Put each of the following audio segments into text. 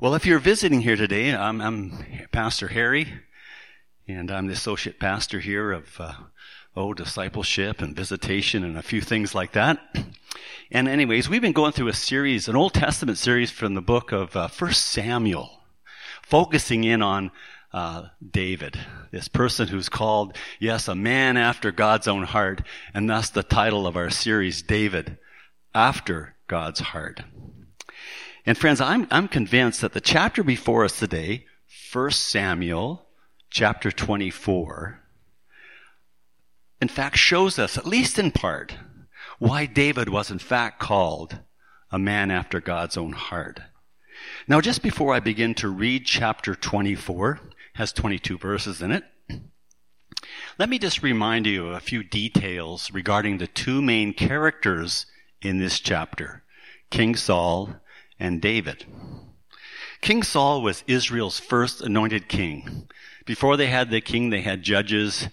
Well, if you're visiting here today, I'm, I'm Pastor Harry, and I'm the associate pastor here of uh, oh discipleship and visitation and a few things like that. And anyways, we've been going through a series, an Old Testament series from the book of uh, First Samuel, focusing in on uh, David, this person who's called, yes, a man after God's own heart, and thus the title of our series, David, after God's heart. And friends, I'm, I'm convinced that the chapter before us today, 1 Samuel chapter 24, in fact shows us, at least in part, why David was in fact called a man after God's own heart. Now, just before I begin to read chapter 24, has 22 verses in it. Let me just remind you of a few details regarding the two main characters in this chapter, King Saul and David. King Saul was Israel's first anointed king. Before they had the king, they had judges,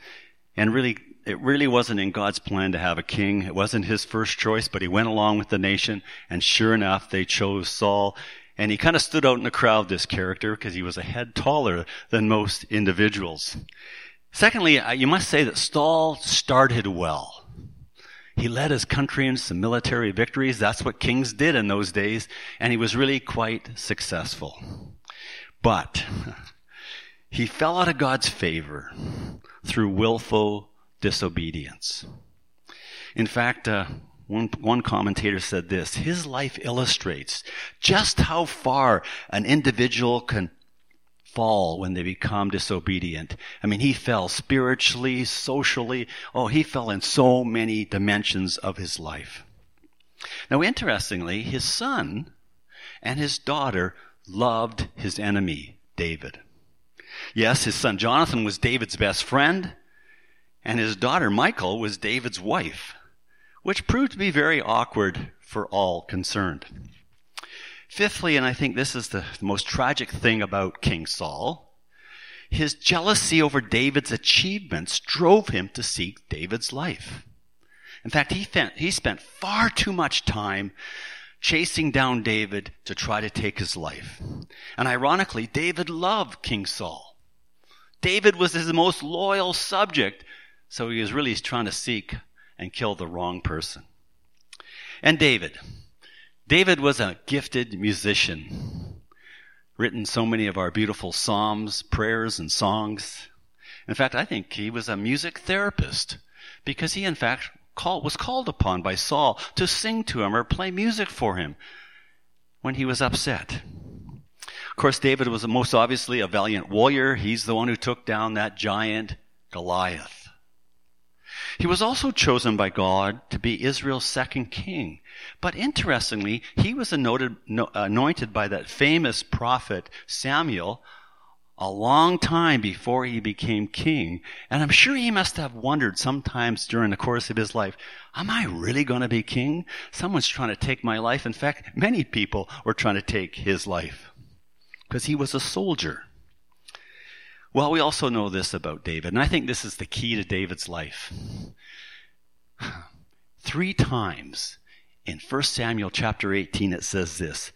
and really, it really wasn't in God's plan to have a king. It wasn't his first choice, but he went along with the nation, and sure enough, they chose Saul. And he kind of stood out in the crowd, this character, because he was a head taller than most individuals. Secondly, you must say that Saul started well. He led his country in some military victories. That's what kings did in those days. And he was really quite successful. But he fell out of God's favor through willful disobedience. In fact, uh, one, one commentator said this His life illustrates just how far an individual can fall when they become disobedient. I mean, he fell spiritually, socially. Oh, he fell in so many dimensions of his life. Now, interestingly, his son and his daughter loved his enemy, David. Yes, his son Jonathan was David's best friend, and his daughter Michal was David's wife, which proved to be very awkward for all concerned. Fifthly, and I think this is the most tragic thing about King Saul, his jealousy over David's achievements drove him to seek David's life. In fact, he spent, he spent far too much time chasing down David to try to take his life. And ironically, David loved King Saul. David was his most loyal subject, so he was really trying to seek and kill the wrong person. And David, David was a gifted musician, written so many of our beautiful psalms, prayers, and songs. In fact, I think he was a music therapist because he, in fact, was called upon by Saul to sing to him or play music for him when he was upset. Of course, David was most obviously a valiant warrior. He's the one who took down that giant Goliath. He was also chosen by God to be Israel's second king. But interestingly, he was anointed by that famous prophet Samuel a long time before he became king. And I'm sure he must have wondered sometimes during the course of his life, am I really going to be king? Someone's trying to take my life. In fact, many people were trying to take his life because he was a soldier. Well, we also know this about David, and I think this is the key to David's life. Three times in 1 Samuel chapter 18 it says this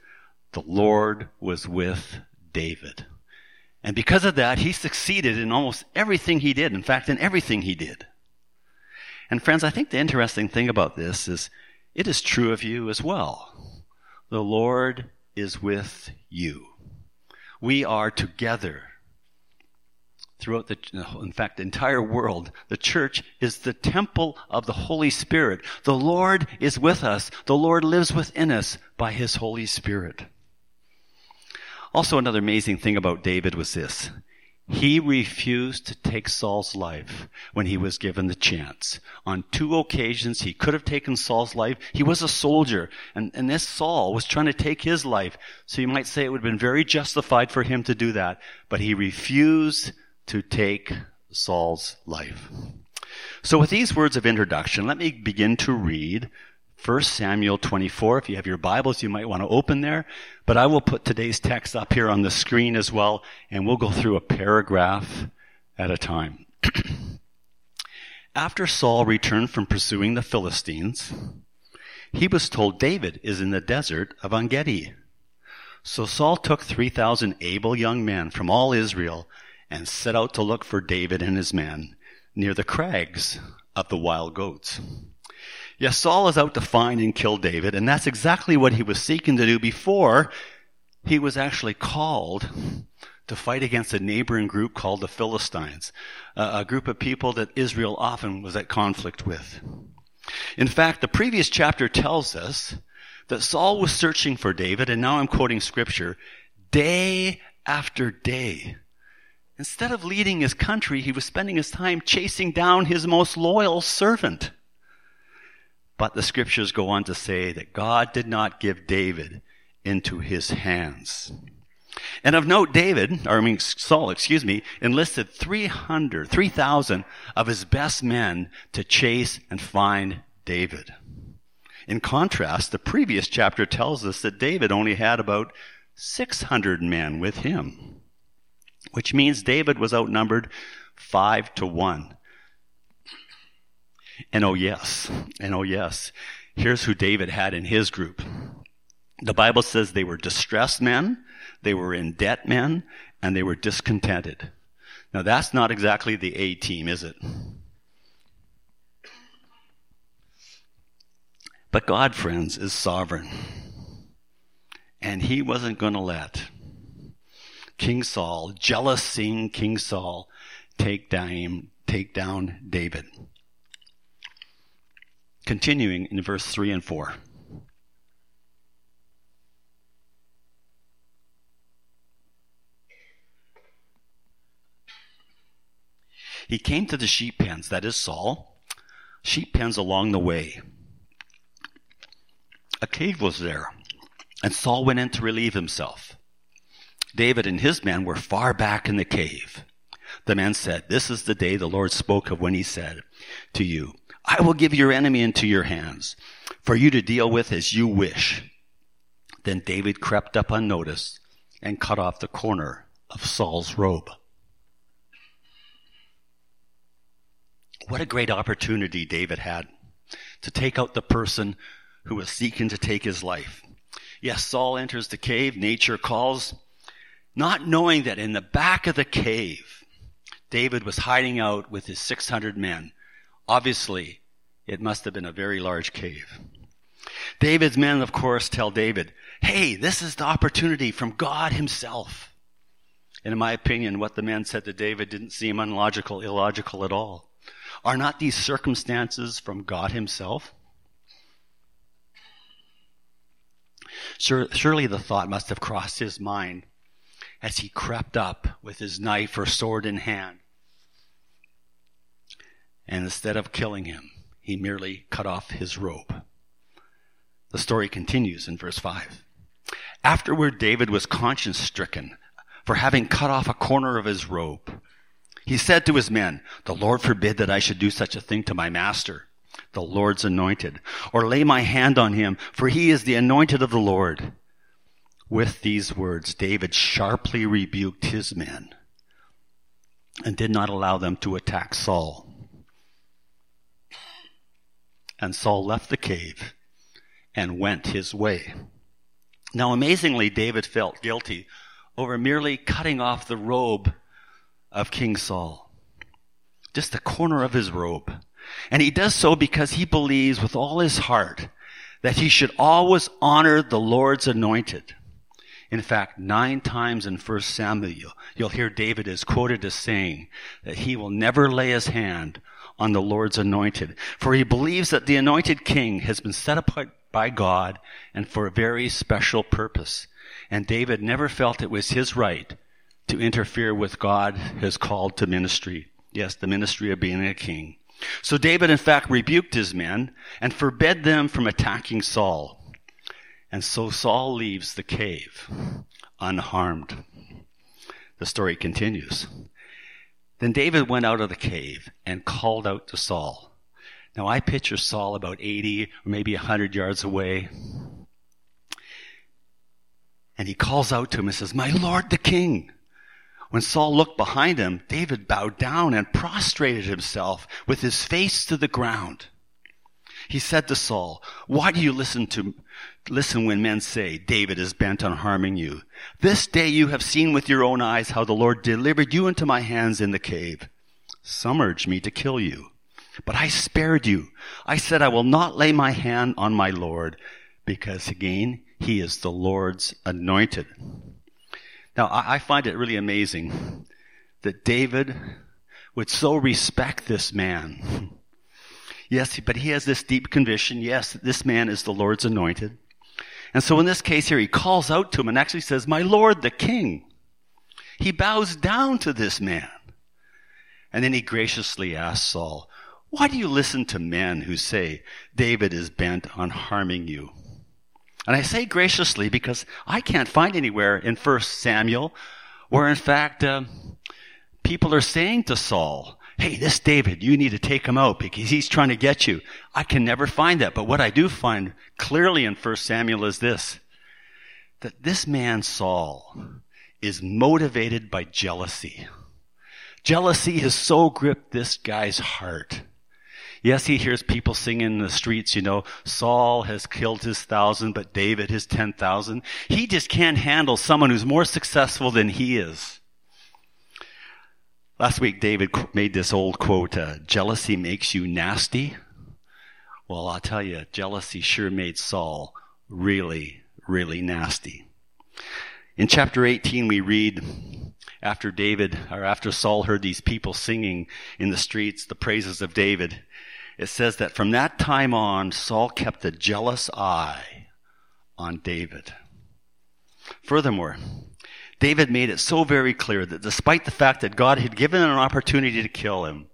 The Lord was with David. And because of that, he succeeded in almost everything he did. In fact, in everything he did. And friends, I think the interesting thing about this is it is true of you as well. The Lord is with you. We are together throughout the, in fact, the entire world. The church is the temple of the Holy Spirit. The Lord is with us. The Lord lives within us by His Holy Spirit. Also, another amazing thing about David was this. He refused to take Saul's life when he was given the chance. On two occasions, he could have taken Saul's life. He was a soldier, and, and this Saul was trying to take his life. So you might say it would have been very justified for him to do that, but he refused to take Saul's life. So with these words of introduction, let me begin to read 1 Samuel 24. If you have your Bibles, you might want to open there. But I will put today's text up here on the screen as well, and we'll go through a paragraph at a time. After Saul returned from pursuing the Philistines, he was told David is in the desert of Engedi. So Saul took 3,000 able young men from all Israel and set out to look for David and his men near the crags of the wild goats. Yes, Saul is out to find and kill David, and that's exactly what he was seeking to do before he was actually called to fight against a neighboring group called the Philistines, a group of people that Israel often was at conflict with. In fact, the previous chapter tells us that Saul was searching for David, and now I'm quoting scripture, day after day. Instead of leading his country, he was spending his time chasing down his most loyal servant. But the scriptures go on to say that God did not give David into his hands. And of note, David, or I mean Saul, excuse me, enlisted 300, 3,000 of his best men to chase and find David. In contrast, the previous chapter tells us that David only had about 600 men with him, which means David was outnumbered five to one. And oh yes, and oh yes, here's who David had in his group. The Bible says they were distressed men, they were in debt men, and they were discontented. Now that's not exactly the A team, is it? But God, friends, is sovereign. And he wasn't going to let King Saul, jealous seeing King Saul, take down, take down David. Continuing in verse 3 and 4. He came to the sheep pens, that is Saul, sheep pens along the way a cave was there, and Saul went in to relieve himself. David and his men were far back in the cave. The man said, This is the day the Lord spoke of when he said to you, I will give your enemy into your hands, for you to deal with as you wish. Then David crept up unnoticed and cut off the corner of Saul's robe. What a great opportunity David had to take out the person who was seeking to take his life. Yes, Saul enters the cave, nature calls, not knowing that in the back of the cave, David was hiding out with his 600 men. Obviously, it must have been a very large cave. David's men, of course, tell David, hey, this is the opportunity from God himself. And in my opinion, what the men said to David didn't seem unlogical, illogical at all. Are not these circumstances from God himself? Surely the thought must have crossed his mind as he crept up with his knife or sword in hand. And instead of killing him, he merely cut off his robe. The story continues in verse 5. Afterward, David was conscience stricken for having cut off a corner of his robe. He said to his men, The Lord forbid that I should do such a thing to my master the Lord's anointed, or lay my hand on him, for he is the anointed of the Lord. With these words, David sharply rebuked his men and did not allow them to attack Saul. And Saul left the cave and went his way. Now, amazingly, David felt guilty over merely cutting off the robe of King Saul. Just the corner of his robe. And he does so because he believes with all his heart that he should always honor the Lord's anointed. In fact, nine times in 1 Samuel, you'll hear David is quoted as saying that he will never lay his hand on the Lord's anointed, for he believes that the anointed king has been set apart by God and for a very special purpose. And David never felt it was his right to interfere with God has called to ministry. Yes, the ministry of being a king. So David, in fact, rebuked his men and forbade them from attacking Saul. And so Saul leaves the cave unharmed. The story continues. Then David went out of the cave and called out to Saul. Now I picture Saul about 80 or maybe 100 yards away. And he calls out to him and says, My Lord the King. When Saul looked behind him, David bowed down and prostrated himself with his face to the ground. He said to Saul, why do you listen to, listen when men say, David is bent on harming you? This day you have seen with your own eyes how the Lord delivered you into my hands in the cave. Some urged me to kill you, but I spared you. I said, I will not lay my hand on my Lord because again, he is the Lord's anointed. Now, I find it really amazing that David would so respect this man. Yes, but he has this deep conviction. Yes, this man is the Lord's anointed. And so in this case here, he calls out to him and actually says, My Lord, the king. He bows down to this man. And then he graciously asks Saul, Why do you listen to men who say David is bent on harming you? And I say graciously because I can't find anywhere in 1 Samuel where in fact uh, people are saying to Saul, hey, this David, you need to take him out because he's trying to get you. I can never find that. But what I do find clearly in 1 Samuel is this, that this man Saul is motivated by jealousy. Jealousy has so gripped this guy's heart Yes, he hears people singing in the streets, you know, Saul has killed his thousand, but David his ten thousand. He just can't handle someone who's more successful than he is. Last week, David made this old quote, uh, jealousy makes you nasty. Well, I'll tell you, jealousy sure made Saul really, really nasty. In chapter 18, we read, after David, or after Saul heard these people singing in the streets the praises of David, it says that from that time on, Saul kept a jealous eye on David. Furthermore, David made it so very clear that despite the fact that God had given an opportunity to kill him,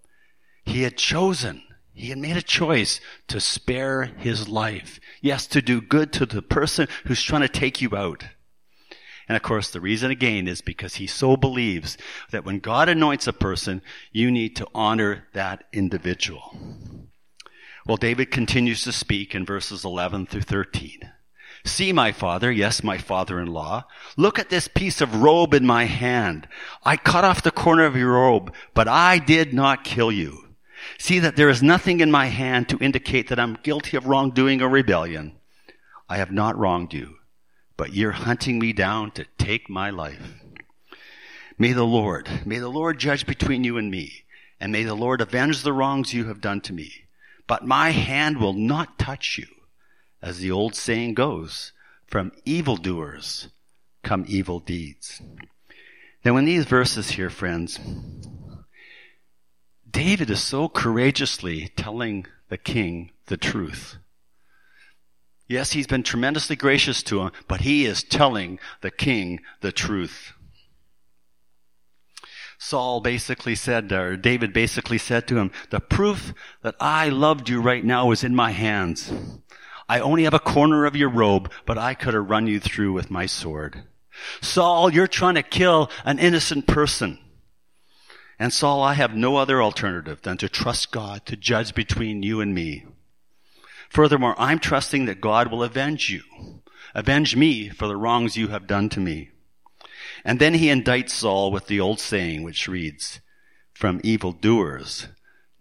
he had chosen, he had made a choice to spare his life. Yes, to do good to the person who's trying to take you out. And of course, the reason again is because he so believes that when God anoints a person, you need to honor that individual. Well, David continues to speak in verses 11 through 13. See, my father, yes, my father-in-law, look at this piece of robe in my hand. I cut off the corner of your robe, but I did not kill you. See that there is nothing in my hand to indicate that I'm guilty of wrongdoing or rebellion. I have not wronged you, but you're hunting me down to take my life. May the Lord, may the Lord judge between you and me, and may the Lord avenge the wrongs you have done to me but my hand will not touch you. As the old saying goes, from evildoers come evil deeds. Now, in these verses here, friends, David is so courageously telling the king the truth. Yes, he's been tremendously gracious to him, but he is telling the king the truth. Saul basically said, or David basically said to him, the proof that I loved you right now is in my hands. I only have a corner of your robe, but I could have run you through with my sword. Saul, you're trying to kill an innocent person. And Saul, I have no other alternative than to trust God to judge between you and me. Furthermore, I'm trusting that God will avenge you, avenge me for the wrongs you have done to me. And then he indicts Saul with the old saying, which reads, From evil doers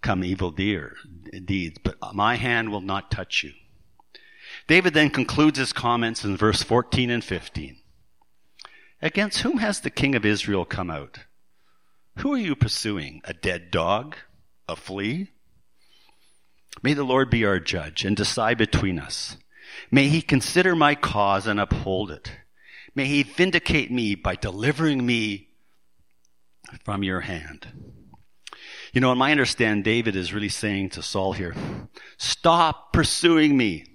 come evil deeds, but my hand will not touch you. David then concludes his comments in verse 14 and 15. Against whom has the king of Israel come out? Who are you pursuing? A dead dog? A flea? May the Lord be our judge and decide between us. May he consider my cause and uphold it. May he vindicate me by delivering me from your hand. You know, in my understand, David is really saying to Saul here, stop pursuing me.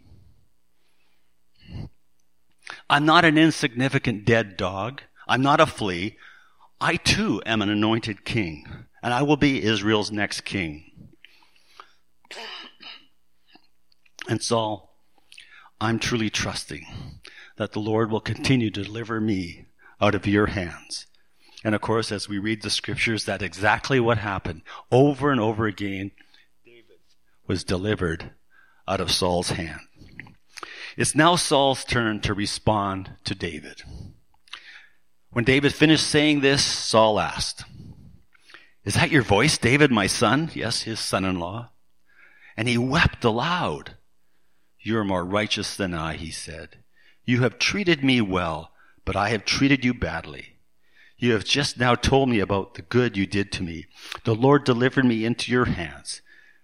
I'm not an insignificant dead dog. I'm not a flea. I too am an anointed king, and I will be Israel's next king. And Saul, I'm truly trusting that the Lord will continue to deliver me out of your hands. And of course, as we read the scriptures, that exactly what happened. Over and over again, David was delivered out of Saul's hand. It's now Saul's turn to respond to David. When David finished saying this, Saul asked, Is that your voice, David, my son? Yes, his son in law. And he wept aloud You are more righteous than I, he said. You have treated me well, but I have treated you badly. You have just now told me about the good you did to me. The Lord delivered me into your hands,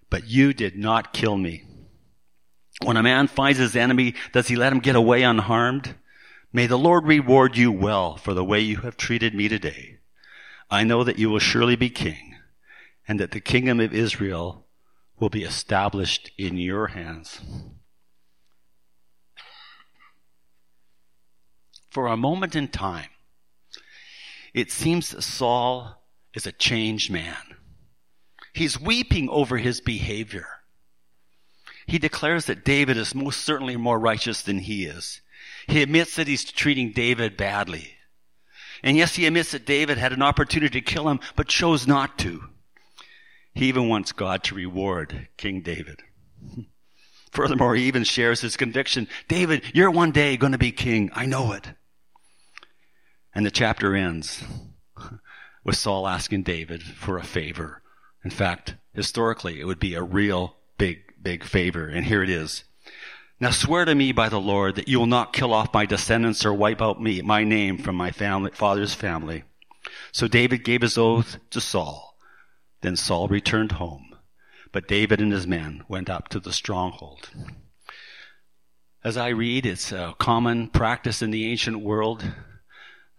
but you did not kill me. When a man finds his enemy, does he let him get away unharmed? May the Lord reward you well for the way you have treated me today. I know that you will surely be king, and that the kingdom of Israel will be established in your hands. For a moment in time, it seems that Saul is a changed man. He's weeping over his behavior. He declares that David is most certainly more righteous than he is. He admits that he's treating David badly. And yes, he admits that David had an opportunity to kill him, but chose not to. He even wants God to reward King David. Furthermore, he even shares his conviction David, you're one day going to be king. I know it. And the chapter ends with Saul asking David for a favor. In fact, historically, it would be a real big, big favor. And here it is. Now swear to me by the Lord that you will not kill off my descendants or wipe out me, my name from my family, father's family. So David gave his oath to Saul. Then Saul returned home, but David and his men went up to the stronghold. As I read, it's a common practice in the ancient world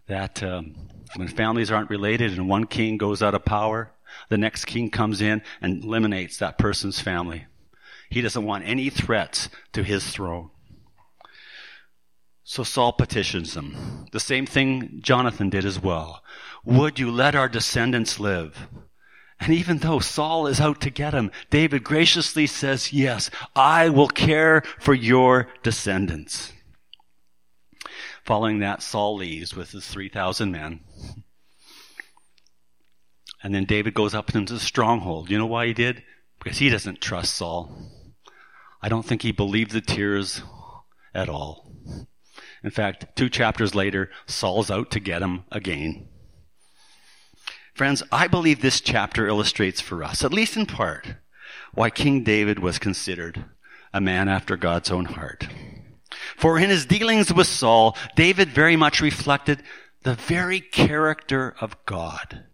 that um, when families aren't related and one king goes out of power, the next king comes in and eliminates that person's family. He doesn't want any threats to his throne. So Saul petitions him. The same thing Jonathan did as well. Would you let our descendants live? And even though Saul is out to get him, David graciously says, yes, I will care for your descendants. Following that, Saul leaves with his 3,000 men. And then David goes up into the stronghold. You know why he did? Because he doesn't trust Saul. I don't think he believed the tears at all. In fact, two chapters later, Saul's out to get him again. Friends, I believe this chapter illustrates for us, at least in part, why King David was considered a man after God's own heart. For in his dealings with Saul, David very much reflected the very character of God.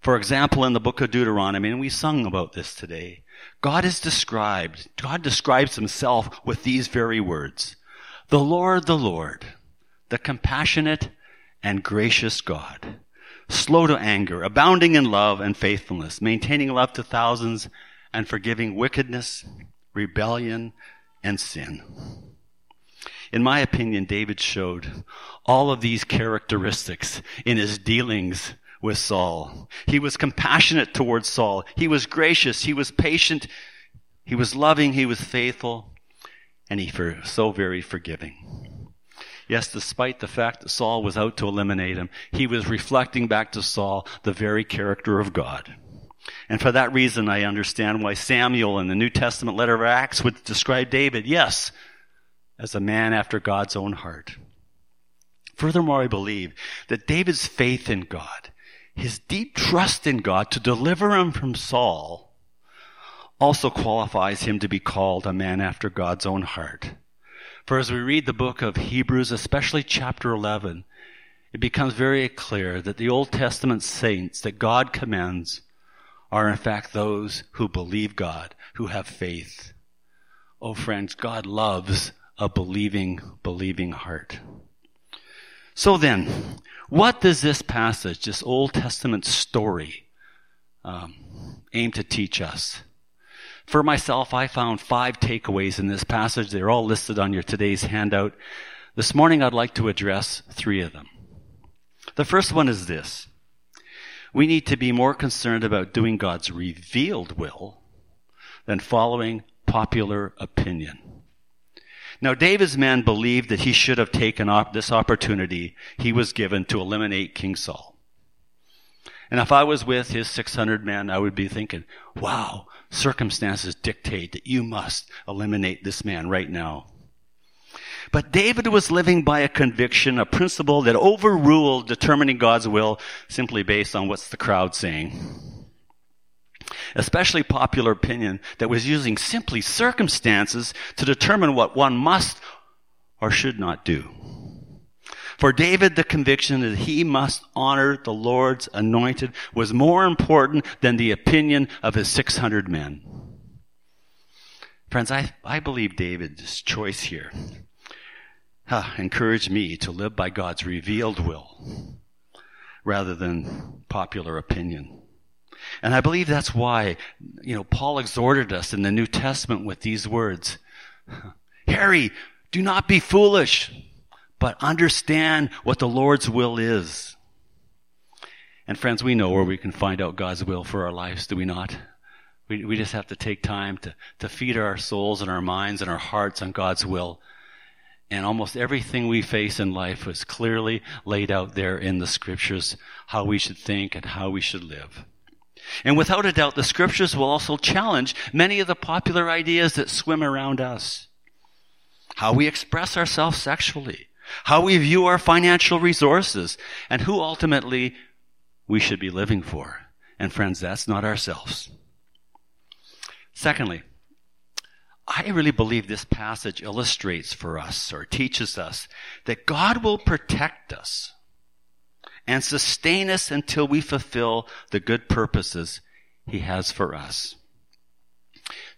For example, in the book of Deuteronomy, and we sung about this today, God is described, God describes himself with these very words. The Lord, the Lord, the compassionate and gracious God, slow to anger, abounding in love and faithfulness, maintaining love to thousands and forgiving wickedness, rebellion, and sin. In my opinion, David showed all of these characteristics in his dealings with Saul. He was compassionate towards Saul. He was gracious. He was patient. He was loving. He was faithful. And he was so very forgiving. Yes, despite the fact that Saul was out to eliminate him, he was reflecting back to Saul the very character of God. And for that reason, I understand why Samuel in the New Testament letter of Acts would describe David, yes, as a man after God's own heart. Furthermore, I believe that David's faith in God, his deep trust in God to deliver him from Saul, also qualifies him to be called a man after God's own heart. For as we read the book of Hebrews, especially chapter 11, it becomes very clear that the Old Testament saints that God commends are in fact those who believe God, who have faith. Oh friends, God loves a believing, believing heart. So then, what does this passage, this Old Testament story, um, aim to teach us? For myself, I found five takeaways in this passage. They're all listed on your today's handout. This morning, I'd like to address three of them. The first one is this. We need to be more concerned about doing God's revealed will than following popular opinion. Now, David's men believed that he should have taken op- this opportunity he was given to eliminate King Saul. And if I was with his 600 men, I would be thinking, wow, circumstances dictate that you must eliminate this man right now. But David was living by a conviction, a principle that overruled determining God's will simply based on what's the crowd saying. Especially popular opinion, that was using simply circumstances to determine what one must or should not do. For David, the conviction that he must honor the Lord's anointed was more important than the opinion of his 600 men. Friends, I, I believe David's choice here huh, encouraged me to live by God's revealed will rather than popular opinion. And I believe that's why, you know, Paul exhorted us in the New Testament with these words. Harry, do not be foolish, but understand what the Lord's will is. And friends, we know where we can find out God's will for our lives, do we not? We, we just have to take time to, to feed our souls and our minds and our hearts on God's will. And almost everything we face in life is clearly laid out there in the scriptures, how we should think and how we should live. And without a doubt, the scriptures will also challenge many of the popular ideas that swim around us. How we express ourselves sexually, how we view our financial resources, and who ultimately we should be living for. And friends, that's not ourselves. Secondly, I really believe this passage illustrates for us or teaches us that God will protect us and sustain us until we fulfill the good purposes he has for us.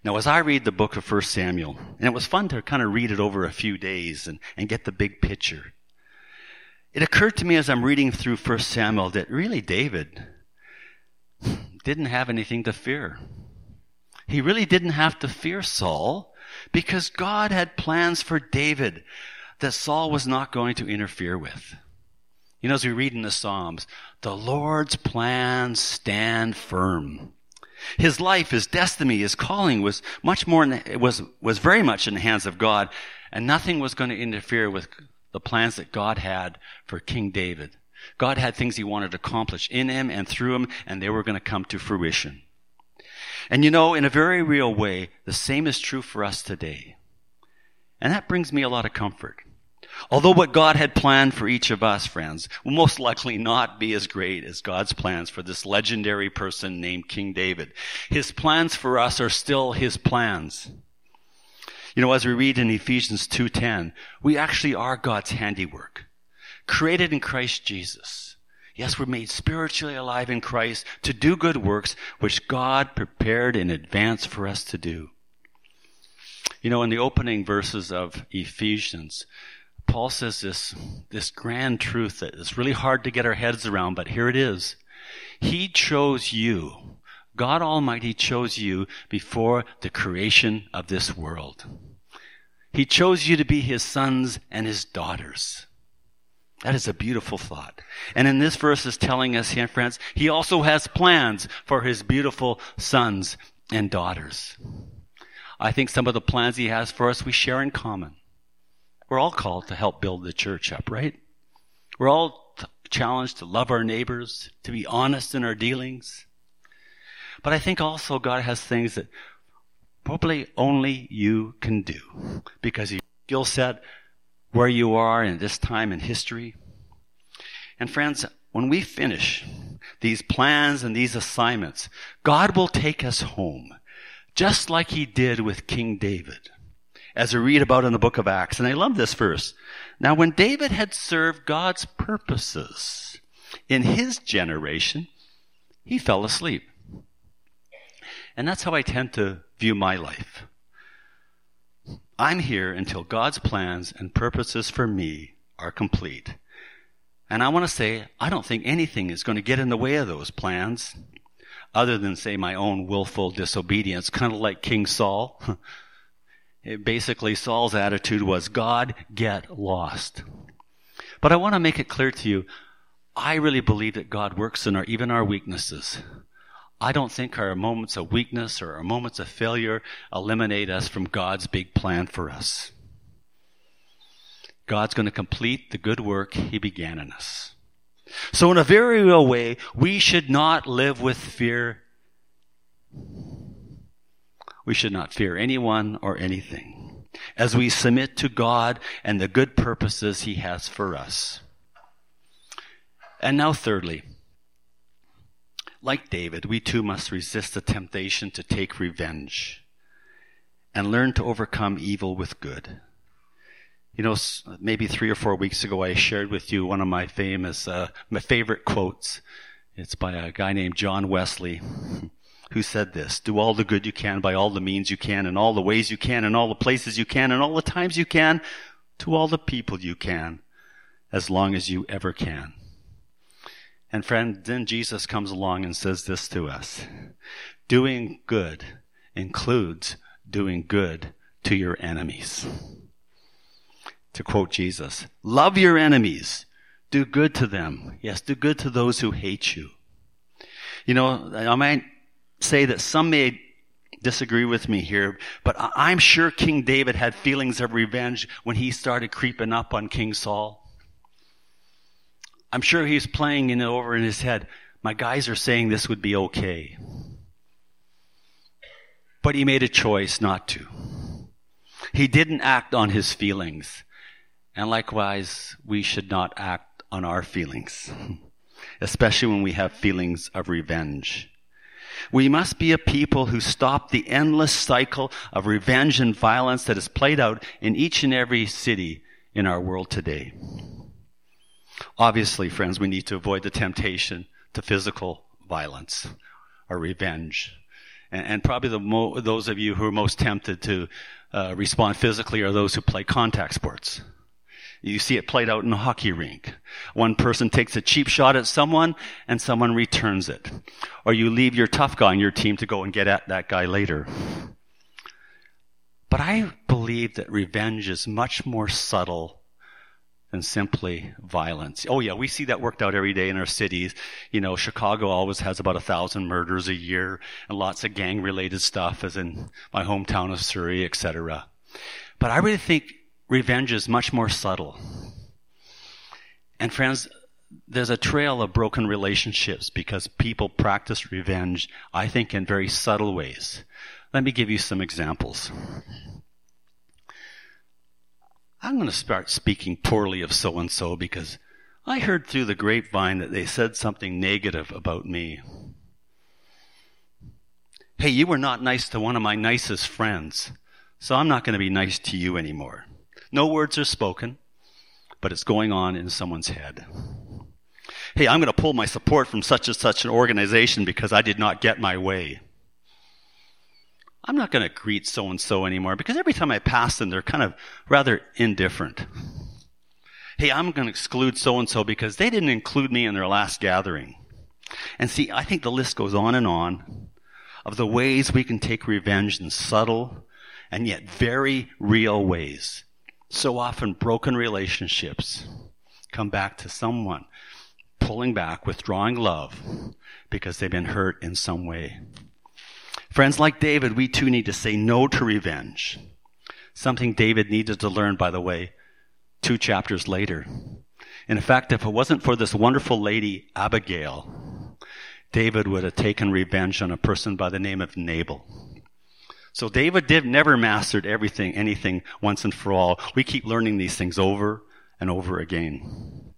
Now, as I read the book of 1 Samuel, and it was fun to kind of read it over a few days and, and get the big picture, it occurred to me as I'm reading through 1 Samuel that really David didn't have anything to fear. He really didn't have to fear Saul because God had plans for David that Saul was not going to interfere with. You know, as we read in the Psalms, the Lord's plans stand firm. His life, his destiny, his calling was much more, in, was, was very much in the hands of God, and nothing was going to interfere with the plans that God had for King David. God had things he wanted to accomplish in him and through him, and they were going to come to fruition. And you know, in a very real way, the same is true for us today. And that brings me a lot of comfort. Although what God had planned for each of us, friends, will most likely not be as great as God's plans for this legendary person named King David. His plans for us are still His plans. You know, as we read in Ephesians 2.10, we actually are God's handiwork, created in Christ Jesus. Yes, we're made spiritually alive in Christ to do good works, which God prepared in advance for us to do. You know, in the opening verses of Ephesians, Paul says this, this grand truth that is really hard to get our heads around, but here it is. He chose you. God Almighty chose you before the creation of this world. He chose you to be his sons and his daughters. That is a beautiful thought. And in this verse is telling us here, friends, he also has plans for his beautiful sons and daughters. I think some of the plans he has for us we share in common. We're all called to help build the church up, right? We're all challenged to love our neighbors, to be honest in our dealings. But I think also God has things that probably only you can do because your skill set, where you are in this time in history. And friends, when we finish these plans and these assignments, God will take us home, just like he did with King David as we read about in the book of Acts. And I love this verse. Now, when David had served God's purposes in his generation, he fell asleep. And that's how I tend to view my life. I'm here until God's plans and purposes for me are complete. And I want to say, I don't think anything is going to get in the way of those plans other than, say, my own willful disobedience, kind of like King Saul. It basically, Saul's attitude was, God, get lost. But I want to make it clear to you, I really believe that God works in our, even our weaknesses. I don't think our moments of weakness or our moments of failure eliminate us from God's big plan for us. God's going to complete the good work He began in us. So in a very real way, we should not live with fear we should not fear anyone or anything as we submit to God and the good purposes He has for us. And now, thirdly, like David, we too must resist the temptation to take revenge and learn to overcome evil with good. You know, maybe three or four weeks ago, I shared with you one of my famous, uh, my favorite quotes. It's by a guy named John Wesley, who said this, do all the good you can by all the means you can, in all the ways you can, in all the places you can, in all the times you can, to all the people you can, as long as you ever can. And friend, then Jesus comes along and says this to us. Doing good includes doing good to your enemies. To quote Jesus, love your enemies. Do good to them. Yes, do good to those who hate you. You know, I might say that some may disagree with me here, but I'm sure King David had feelings of revenge when he started creeping up on King Saul. I'm sure he's playing it over in his head. My guys are saying this would be okay. But he made a choice not to. He didn't act on his feelings. And likewise, we should not act on our feelings, especially when we have feelings of revenge. We must be a people who stop the endless cycle of revenge and violence that is played out in each and every city in our world today. Obviously, friends, we need to avoid the temptation to physical violence or revenge. And, probably the mo- those of you who are most tempted to uh, respond physically are those who play contact sports. You see it played out in a hockey rink. One person takes a cheap shot at someone and someone returns it. Or you leave your tough guy on your team to go and get at that guy later. But I believe that revenge is much more subtle than simply violence. Oh yeah, we see that worked out every day in our cities. You know, Chicago always has about a thousand murders a year and lots of gang related stuff as in my hometown of Surrey, etc. But I really think revenge is much more subtle. And friends, there's a trail of broken relationships because people practice revenge, I think, in very subtle ways. Let me give you some examples. I'm going to start speaking poorly of so and so because I heard through the grapevine that they said something negative about me. Hey, you were not nice to one of my nicest friends, so I'm not going to be nice to you anymore. No words are spoken, but it's going on in someone's head. Hey, I'm going to pull my support from such and such an organization because I did not get my way. I'm not going to greet so and so anymore because every time I pass them, they're kind of rather indifferent. Hey, I'm going to exclude so and so because they didn't include me in their last gathering. And see, I think the list goes on and on of the ways we can take revenge in subtle and yet very real ways. So often broken relationships come back to someone pulling back, withdrawing love because they've been hurt in some way. Friends, like David, we too need to say no to revenge. Something David needed to learn, by the way, two chapters later. In fact, if it wasn't for this wonderful lady, Abigail, David would have taken revenge on a person by the name of Nabal. So David did never mastered everything, anything once and for all. We keep learning these things over and over again.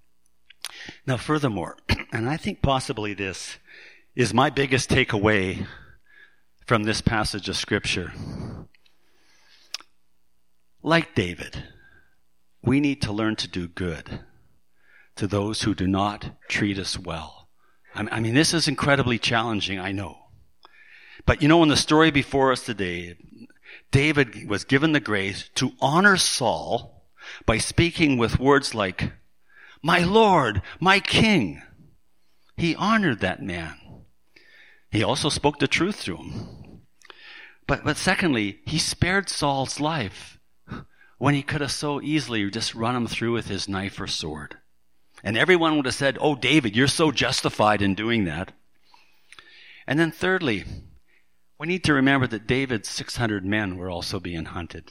Now, furthermore, and I think possibly this is my biggest takeaway from this passage of Scripture. Like David, we need to learn to do good to those who do not treat us well. I mean, this is incredibly challenging, I know. But you know, in the story before us today, David was given the grace to honor Saul by speaking with words like, my Lord, my King. He honored that man. He also spoke the truth to him. But, but secondly, he spared Saul's life when he could have so easily just run him through with his knife or sword. And everyone would have said, Oh, David, you're so justified in doing that. And then thirdly, we need to remember that David's 600 men were also being hunted.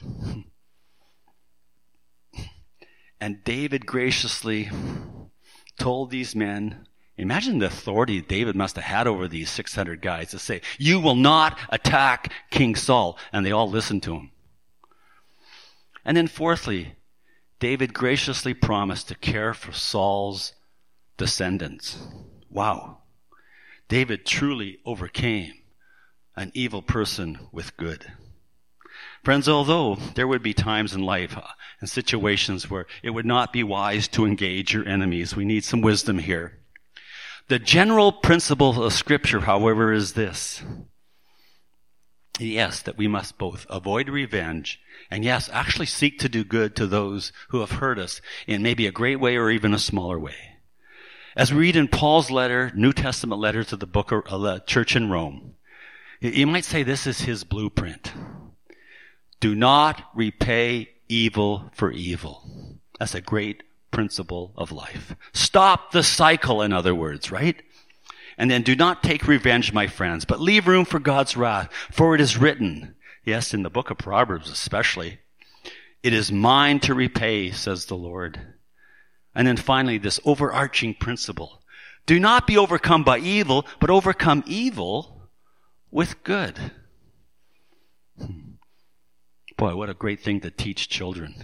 And David graciously told these men, Imagine the authority David must have had over these 600 guys to say, you will not attack King Saul. And they all listened to him. And then fourthly, David graciously promised to care for Saul's descendants. Wow. David truly overcame an evil person with good. Friends, although there would be times in life uh, and situations where it would not be wise to engage your enemies, we need some wisdom here. The general principle of scripture, however, is this. Yes, that we must both avoid revenge and yes, actually seek to do good to those who have hurt us in maybe a great way or even a smaller way. As we read in Paul's letter, New Testament letter to the book of uh, church in Rome, you might say this is his blueprint. Do not repay evil for evil. That's a great principle of life. Stop the cycle, in other words, right? And then do not take revenge, my friends, but leave room for God's wrath, for it is written, yes, in the book of Proverbs especially, it is mine to repay, says the Lord. And then finally, this overarching principle. Do not be overcome by evil, but overcome evil with good. Boy, what a great thing to teach children.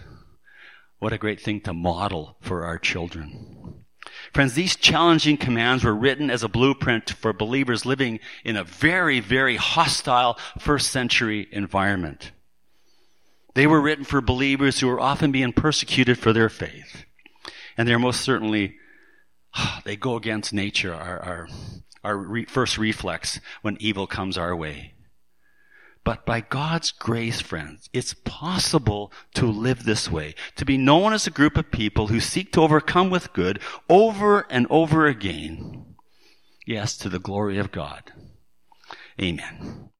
What a great thing to model for our children. Friends, these challenging commands were written as a blueprint for believers living in a very, very hostile first century environment. They were written for believers who were often being persecuted for their faith. And they're most certainly, they go against nature, our, our, our re- first reflex when evil comes our way. But by God's grace, friends, it's possible to live this way, to be known as a group of people who seek to overcome with good over and over again. Yes, to the glory of God. Amen.